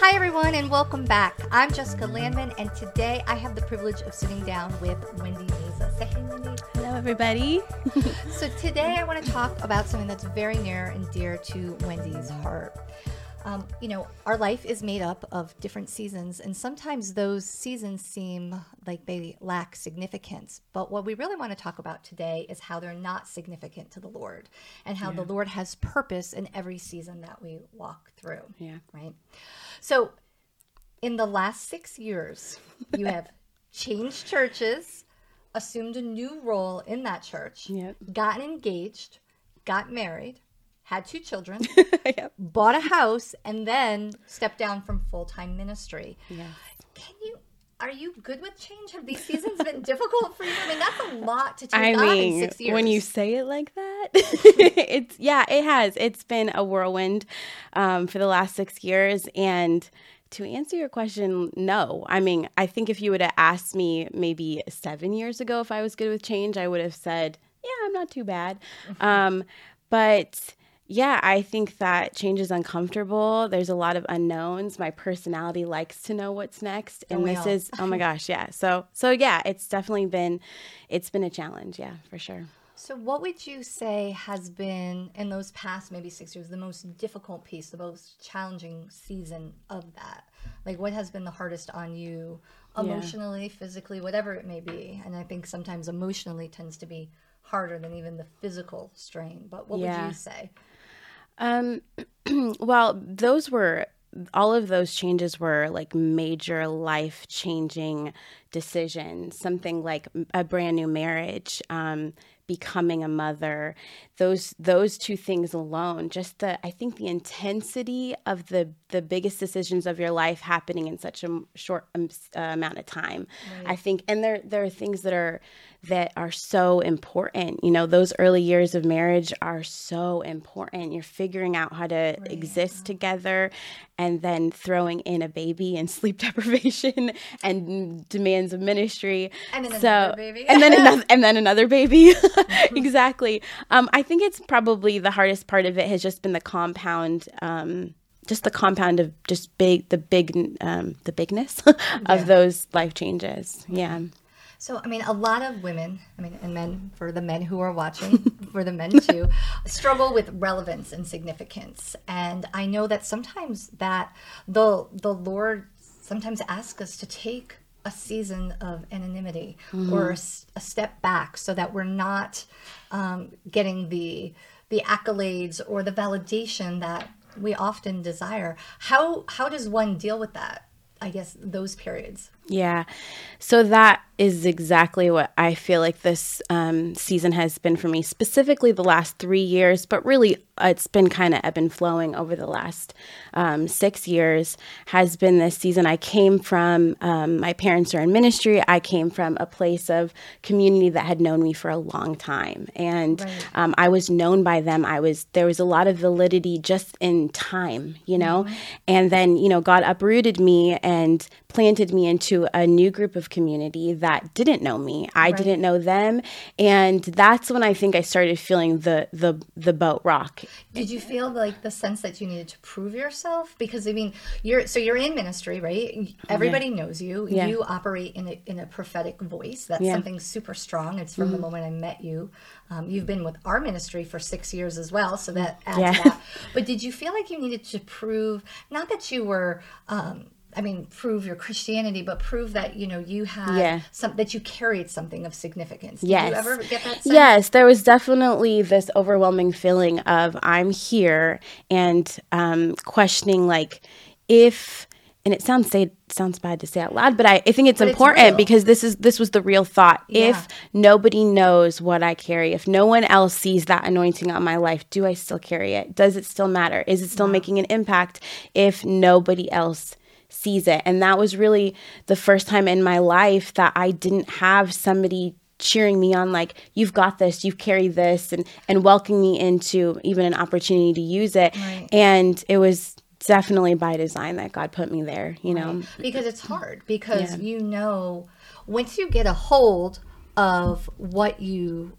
Hi, everyone, and welcome back. I'm Jessica Landman, and today I have the privilege of sitting down with Wendy Meza. Say hey, Wendy. Hello, everybody. so, today I want to talk about something that's very near and dear to Wendy's heart. Um, you know, our life is made up of different seasons, and sometimes those seasons seem like they lack significance. But what we really want to talk about today is how they're not significant to the Lord and how yeah. the Lord has purpose in every season that we walk through. Yeah. Right. So, in the last six years, you have changed churches, assumed a new role in that church, yep. gotten engaged, got married, had two children, yep. bought a house, and then stepped down from full time ministry. Yeah. Can you? Are you good with change? Have these seasons been difficult for you? I mean, that's a lot to take I on mean, in six years. When you say it like that, it's yeah, it has. It's been a whirlwind um, for the last six years, and to answer your question, no. I mean, I think if you would have asked me maybe seven years ago if I was good with change, I would have said, yeah, I'm not too bad. Mm-hmm. Um, but yeah, I think that change is uncomfortable. There's a lot of unknowns. My personality likes to know what's next, oh, and this all. is oh my gosh, yeah. So so yeah, it's definitely been it's been a challenge, yeah, for sure. So, what would you say has been in those past maybe six years the most difficult piece, the most challenging season of that? Like, what has been the hardest on you emotionally, yeah. physically, whatever it may be? And I think sometimes emotionally tends to be harder than even the physical strain. But what yeah. would you say? Um, well, those were all of those changes were like major life changing decisions. Something like a brand new marriage, um, becoming a mother those those two things alone just the i think the intensity of the the biggest decisions of your life happening in such a short um, uh, amount of time right. i think and there there are things that are that are so important you know those early years of marriage are so important you're figuring out how to right. exist together and then throwing in a baby and sleep deprivation and demands of ministry and then so, another baby and then another and then another baby exactly. Um, I think it's probably the hardest part of it has just been the compound. Um, just the compound of just big the big um, the bigness of yeah. those life changes yeah so i mean a lot of women i mean and men for the men who are watching for the men too struggle with relevance and significance. And i know that sometimes that the the lord sometimes asks us to take a season of anonymity mm-hmm. or a, a, step back so that we're not um, getting the the accolades or the validation that we often desire. How how does one deal with that i guess those periods yeah so that is exactly what I feel like this um, season has been for me, specifically the last three years, but really it's been kind of ebb and flowing over the last um, six years. Has been this season. I came from, um, my parents are in ministry. I came from a place of community that had known me for a long time. And right. Um, I was known by them. I was, there was a lot of validity just in time, you know? Mm-hmm. And then, you know, God uprooted me and planted me into a new group of community that didn't know me. I right. didn't know them, and that's when I think I started feeling the the the boat rock. Did you feel like the sense that you needed to prove yourself? Because I mean, you're so you're in ministry, right? Everybody yeah. knows you. Yeah. You operate in a in a prophetic voice. That's yeah. something super strong. It's from mm-hmm. the moment I met you. Um, you've been with our ministry for six years as well, so that adds yeah. that. But did you feel like you needed to prove not that you were um, I mean, prove your Christianity, but prove that you know you had yeah. some that you carried something of significance. Did yes. you ever get that? Sense? Yes, there was definitely this overwhelming feeling of I'm here and um, questioning like if and it sounds say sounds bad to say out loud, but I, I think it's but important it's because this is this was the real thought. Yeah. If nobody knows what I carry, if no one else sees that anointing on my life, do I still carry it? Does it still matter? Is it still wow. making an impact if nobody else sees it. And that was really the first time in my life that I didn't have somebody cheering me on like you've got this you've carried this and and welcoming me into even an opportunity to use it right. and it was definitely by design that god put me there you know right. because it's hard because yeah. you know once you get a hold of what you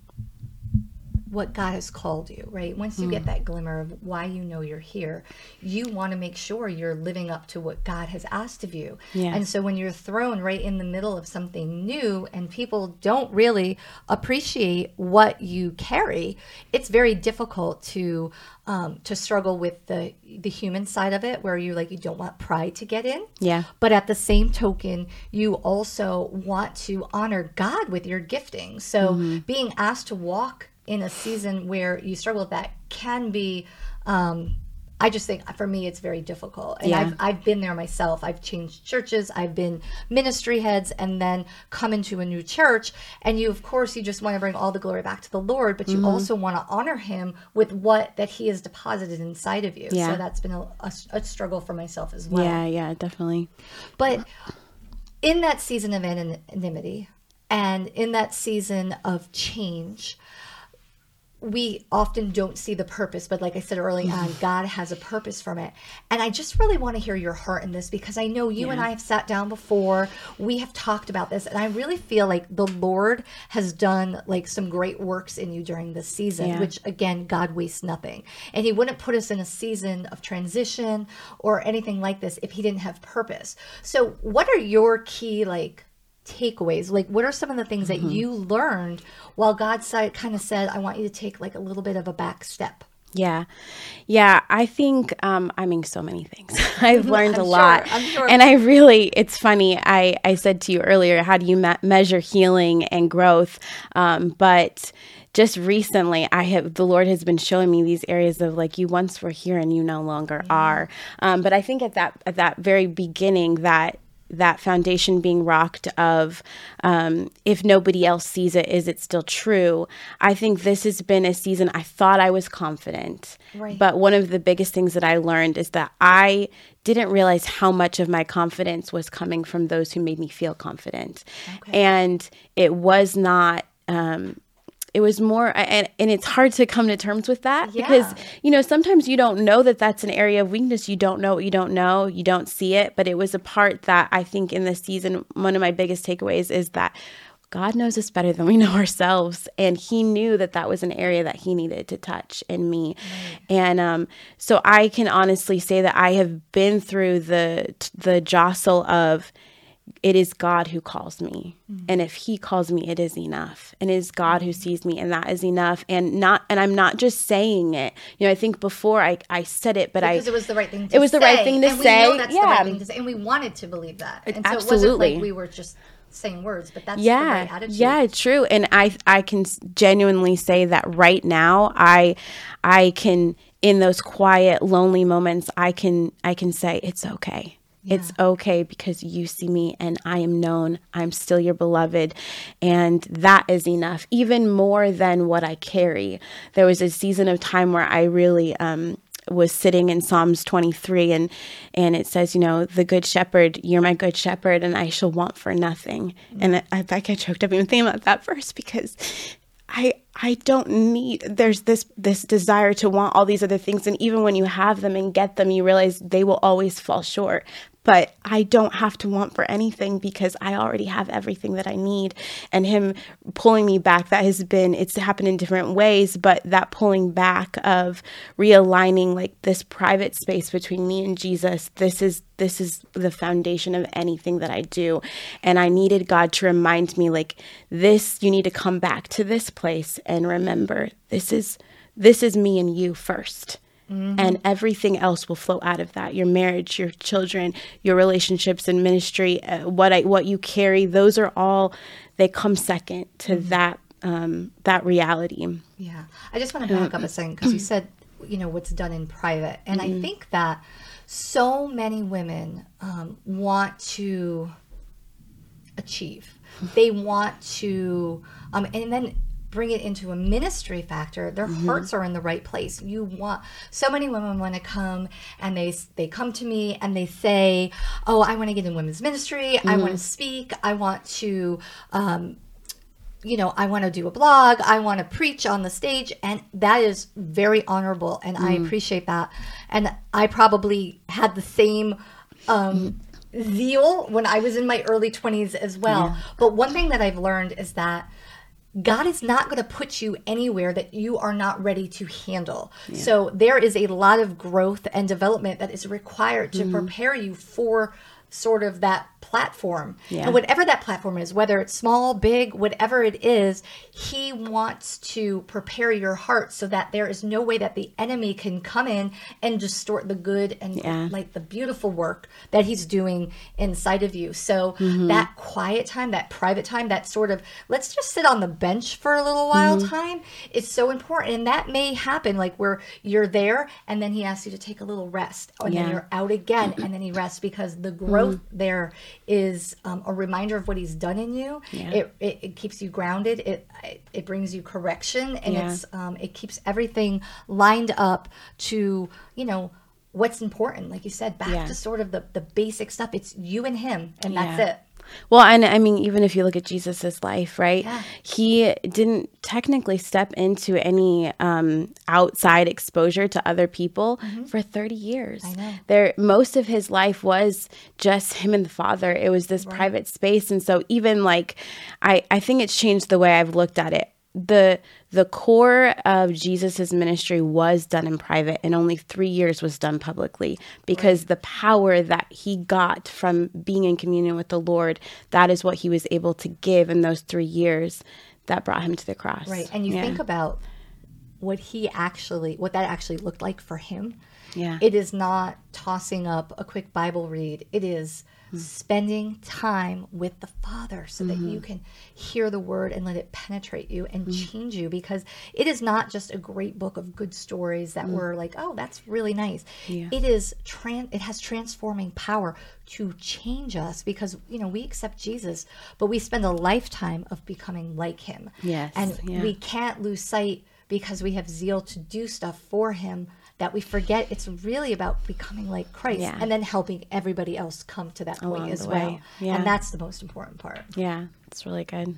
what God has called you, right? Once you mm. get that glimmer of why you know you're here, you want to make sure you're living up to what God has asked of you. Yeah. And so when you're thrown right in the middle of something new and people don't really appreciate what you carry, it's very difficult to um, to struggle with the the human side of it, where you like you don't want pride to get in. Yeah. But at the same token, you also want to honor God with your gifting. So mm-hmm. being asked to walk in a season where you struggle with that can be um, I just think for me it's very difficult. And yeah. I've I've been there myself. I've changed churches, I've been ministry heads and then come into a new church and you of course you just want to bring all the glory back to the Lord, but you mm-hmm. also want to honor him with what that he has deposited inside of you. Yeah. So that's been a, a, a struggle for myself as well. Yeah, yeah, definitely. But in that season of anonymity and in that season of change, we often don't see the purpose, but like I said early on, mm-hmm. God has a purpose from it. And I just really want to hear your heart in this because I know you yeah. and I have sat down before. We have talked about this, and I really feel like the Lord has done like some great works in you during this season, yeah. which again, God wastes nothing. And He wouldn't put us in a season of transition or anything like this if He didn't have purpose. So, what are your key like takeaways? Like, what are some of the things mm-hmm. that you learned while God said, kind of said, I want you to take like a little bit of a back step? Yeah. Yeah. I think, um, I mean, so many things. I've learned a lot. Sure. And I really, it's funny. I, I said to you earlier, how do you me- measure healing and growth? Um, but just recently i have the lord has been showing me these areas of like you once were here and you no longer yeah. are um, but i think at that at that very beginning that that foundation being rocked of um, if nobody else sees it is it still true i think this has been a season i thought i was confident right. but one of the biggest things that i learned is that i didn't realize how much of my confidence was coming from those who made me feel confident okay. and it was not um, it was more and, and it's hard to come to terms with that yeah. because you know sometimes you don't know that that's an area of weakness you don't know what you don't know you don't see it but it was a part that i think in this season one of my biggest takeaways is that God knows us better than we know ourselves. And He knew that that was an area that He needed to touch in me. Right. And um, so I can honestly say that I have been through the the jostle of it is God who calls me. Mm-hmm. And if he calls me, it is enough. And it is God who sees me and that is enough. And not and I'm not just saying it. You know, I think before I, I said it, but because I it was the right thing to It was say. the right thing to and say. Yeah. right thing to say. And we wanted to believe that. And so Absolutely. it wasn't like we were just saying words, but that's yeah, right Yeah, true. And I I can genuinely say that right now I I can in those quiet lonely moments I can I can say it's okay yeah. It's okay because you see me and I am known. I'm still your beloved. And that is enough, even more than what I carry. There was a season of time where I really, um, was sitting in Psalms 23 and and it says, you know, the good shepherd, you're my good shepherd and I shall want for nothing. Mm-hmm. And I, I, I choked up even thinking about that verse because I I don't need there's this this desire to want all these other things and even when you have them and get them you realize they will always fall short but I don't have to want for anything because I already have everything that I need. And him pulling me back, that has been, it's happened in different ways, but that pulling back of realigning like this private space between me and Jesus, this is, this is the foundation of anything that I do. And I needed God to remind me like this, you need to come back to this place and remember this is, this is me and you first Mm-hmm. And everything else will flow out of that. Your marriage, your children, your relationships and ministry, uh, what I what you carry, those are all they come second to mm-hmm. that um, that reality. Yeah, I just want to back up a second because you said you know what's done in private, and mm-hmm. I think that so many women um, want to achieve. They want to, um, and then bring it into a ministry factor their mm-hmm. hearts are in the right place you want so many women want to come and they they come to me and they say oh i want to get in women's ministry mm-hmm. i want to speak i want to um, you know, I want to do a blog, I want to preach on the stage, and that is very honorable, and mm. I appreciate that. And I probably had the same um, mm. zeal when I was in my early 20s as well. Yeah. But one thing that I've learned is that God is not going to put you anywhere that you are not ready to handle. So there is a lot of growth and development that is required to mm-hmm. prepare you for sort of that platform. Yeah. And whatever that platform is, whether it's small, big, whatever it is, he wants to prepare your heart so that there is no way that the enemy can come in and distort the good and Yeah. like the beautiful work that he's doing inside of you. So Mm-hmm. that quiet time, that private time, that sort of let's just sit on the bench for a little while Mm-hmm. time is so important. And that may happen like where you're there and then he asks you to take a little rest and then you're out again and then he rests because the growth there is um, a reminder of what he's done in you. Yeah. It, it, it keeps you grounded. It, it it brings you correction and Yeah. it's um, it keeps everything lined up to you know what's important. Like you said, back Yeah. to sort of the the basic stuff. It's you and him, and that's it. Well, and I mean, even if you look at Jesus's life, right? Yeah. He didn't technically step into any um, outside exposure to other people for 30 years. Mm-hmm. There, most of his life was just him and the Father. It was this private space, and so even like, I I think it's changed the way I've looked at it. The The core of Jesus's ministry was done in private, and only three years was done publicly because the power that he got from being in communion with the Lord, that is what he was able to give in those three years that brought him to the cross. Right. And you Yeah. think about what he actually, what that actually looked like for him. Yeah. It is not tossing up a quick Bible read. It is spending time with the Father so that you mm-hmm. can hear the word and let it penetrate you and mm-hmm. change you because it is not just a great book of good stories that mm. were like, oh, that's really nice. Yeah. It is tran- it has transforming power to change us because you know we accept Jesus, but we spend a lifetime of becoming like him. Yes, And yeah. we can't lose sight because we have zeal to do stuff for him that we forget it's really about becoming like Christ Yeah. and then helping everybody else come to that point as well. way. Yeah. And that's the most important part. Yeah, it's really good.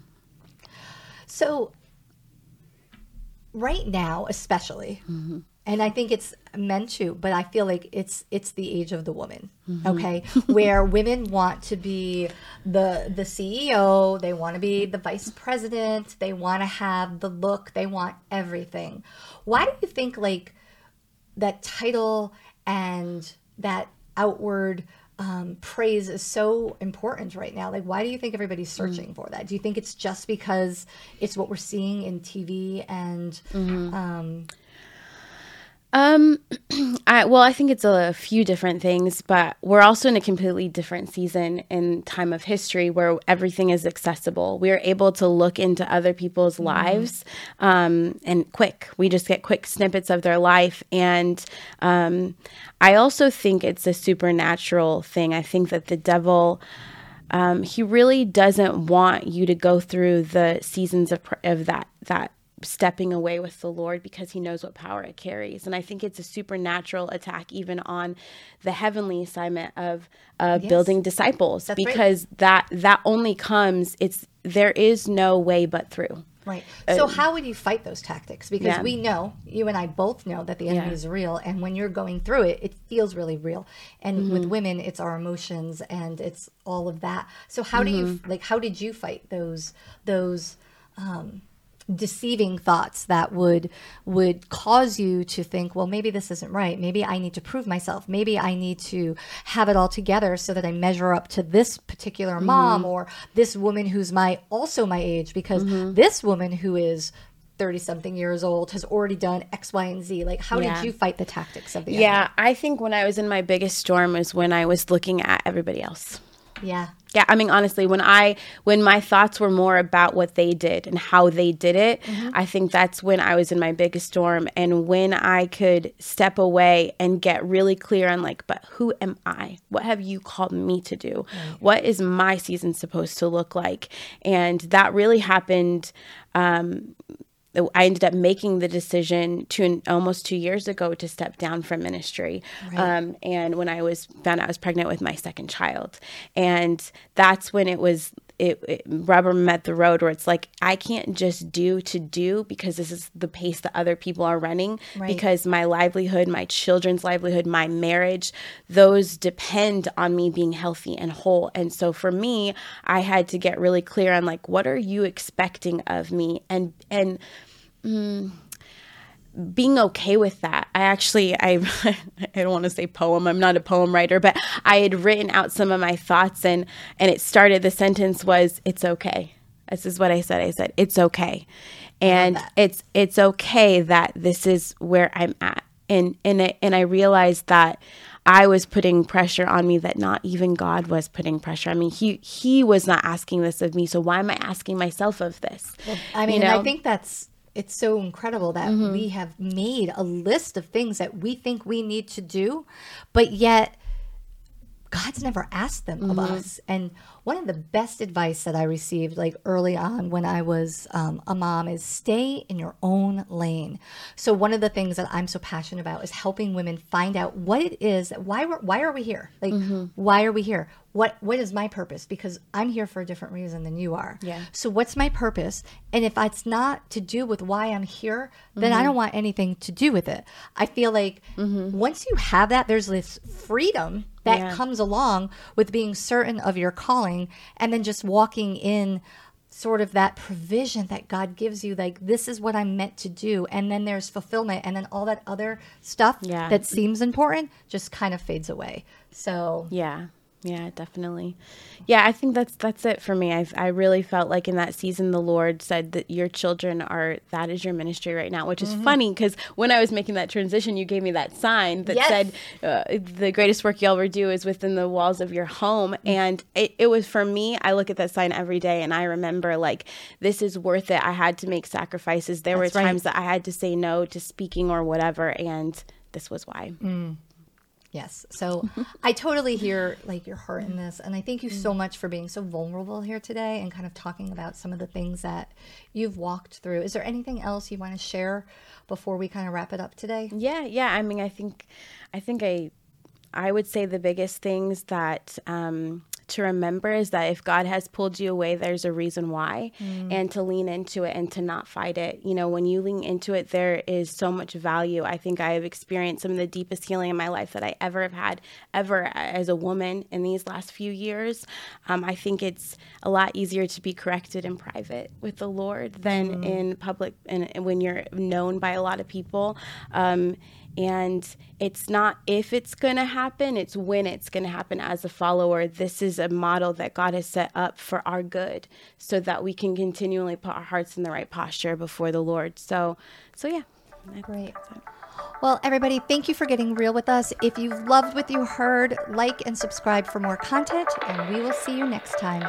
So, right now, especially, mm-hmm. and I think it's meant to, but I feel like it's it's the age of the woman. Mm-hmm. Okay, where women want to be the the CEO, they want to be the vice president, they want to have the look, they want everything. Why do you think like that title and that outward um, praise is so important right now. Like, why do you think everybody's searching for that? Do you think it's just because it's what we're seeing in TV and um, Um, I, well, I think it's a few different things, but we're also in a completely different season in time of history where everything is accessible. We are able to look into other people's lives, um, and quick. We just get quick snippets of their life, and um, I also think it's a supernatural thing. I think that the devil. Um, he really doesn't want you to go through the seasons of, pr- of that that stepping away with the Lord because he knows what power it carries. And I think it's a supernatural attack even on the heavenly assignment of uh, building disciples That's right. because that that only comes it's there is no way but through. right? So, how would you fight those tactics? Because Yeah. we know, you and I both know that the enemy Yeah. is real, and when you're going through it, it feels really real. And Mm-hmm. with women, it's our emotions and it's all of that. So, how do you Mm-hmm. like? How did you fight those those? Um, deceiving thoughts that would would cause you to think well maybe this isn't right. Maybe i need to prove myself. Maybe i need to have it all together so that i measure up to this particular mm-hmm. mom or this woman who's my also my age because mm-hmm. this woman who is 30 something years old has already done x y and z. Like how Yeah. did you fight the tactics of the Yeah, I think when I was in my biggest storm was when I was looking at everybody else. Yeah Yeah, I mean honestly, when I when my thoughts were more about what they did and how they did it, I think that's when I was in my biggest storm and when I could step away and get really clear on like, but who am I? What have you called me to do? What is my season supposed to look like? And that really happened um I ended up making the decision two almost two years ago to step down from ministry. Um, and when I was found out I was pregnant with my second child, and that's when it was it, it rubber met the road where it's like I can't just do to do because this is the pace that other people are running right. because my livelihood, my children's livelihood, my marriage, those depend on me being healthy and whole. And so for me, I had to get really clear on like what are you expecting of me and and mm, being okay with that. I actually I I don't want to say poem. I'm not a poem writer, but I had written out some of my thoughts and and it started the sentence was it's okay. This is what I said. I said it's okay. And it's it's okay that this is where I'm at. And and it, and I realized that I was putting pressure on me that not even God was putting pressure. I mean, he he was not asking this of me, so why am I asking myself of this? Well, I mean, you know? I think that's it's so incredible that mm-hmm. we have made a list of things that we think we need to do, but yet God's never asked them mm-hmm. of us. And one of the best advice that I received, like early on when I was um, a mom, is stay in your own lane. So one of the things that I'm so passionate about is helping women find out what it is that why we're, why are we here? Like mm-hmm. why are we here? What what is my purpose? Because I'm here for a different reason than you are. Yeah. So what's my purpose? And if it's not to do with why I'm here, then mm-hmm. I don't want anything to do with it. I feel like mm-hmm. once you have that, there's this freedom that yeah. comes along with being certain of your calling and then just walking in sort of that provision that God gives you like this is what I'm meant to do and then there's fulfillment and then all that other stuff yeah. that seems important just kind of fades away. So Yeah. Yeah, definitely. Yeah, I think that's that's it for me. I I really felt like in that season the Lord said that your children are that is your ministry right now, which is mm-hmm. funny because when I was making that transition, you gave me that sign that yes. said uh, the greatest work you'll ever do is within the walls of your home, mm-hmm. and it, it was for me. I look at that sign every day, and I remember like this is worth it. I had to make sacrifices. There that's were times right. that I had to say no to speaking or whatever, and this was why. Mm. Yes. So I totally hear like your heart in this. And I thank you so mm. much for being so vulnerable here today and kind of talking about some of the things that you've walked through. Is there anything else you want to share before we kind of wrap it up today? Yeah, yeah. I mean, I think I think I I would say the biggest things that um to remember is that if God has pulled you away, there's a reason why, mm. and to lean into it and to not fight it. You know, when you lean into it, there is so much value. I think I have experienced some of the deepest healing in my life that I ever have had, ever as a woman in these last few years. Um, I think it's a lot easier to be corrected in private with the Lord than mm. in public and when you're known by a lot of people. Um, and it's not if it's going to happen, it's when it's going to happen as a follower. This is a model that God has set up for our good so that we can continually put our hearts in the right posture before the Lord. So, so yeah. Great. Well, everybody, thank you for getting real with us. If you loved what you heard, like and subscribe for more content, and we will see you next time.